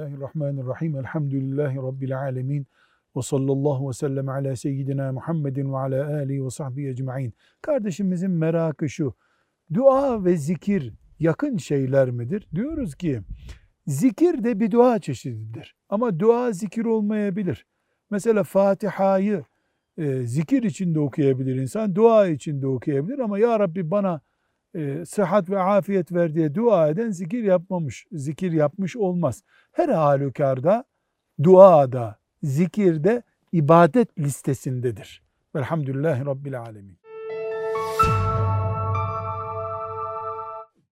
Bismillahirrahmanirrahim. Elhamdülillahi Rabbil alemin. Ve sallallahu ve sellem ala seyyidina Muhammedin ve ala alihi ve sahbihi ecma'in. Kardeşimizin merakı şu. Dua ve zikir yakın şeyler midir? Diyoruz ki zikir de bir dua çeşididir. Ama dua zikir olmayabilir. Mesela Fatiha'yı e, zikir içinde okuyabilir insan, dua içinde okuyabilir ama Ya Rabbi bana e, sıhhat ve afiyet ver diye dua eden zikir yapmamış, zikir yapmış olmaz. Her halükarda duada, zikirde ibadet listesindedir. Velhamdülillahi Rabbil Alemin.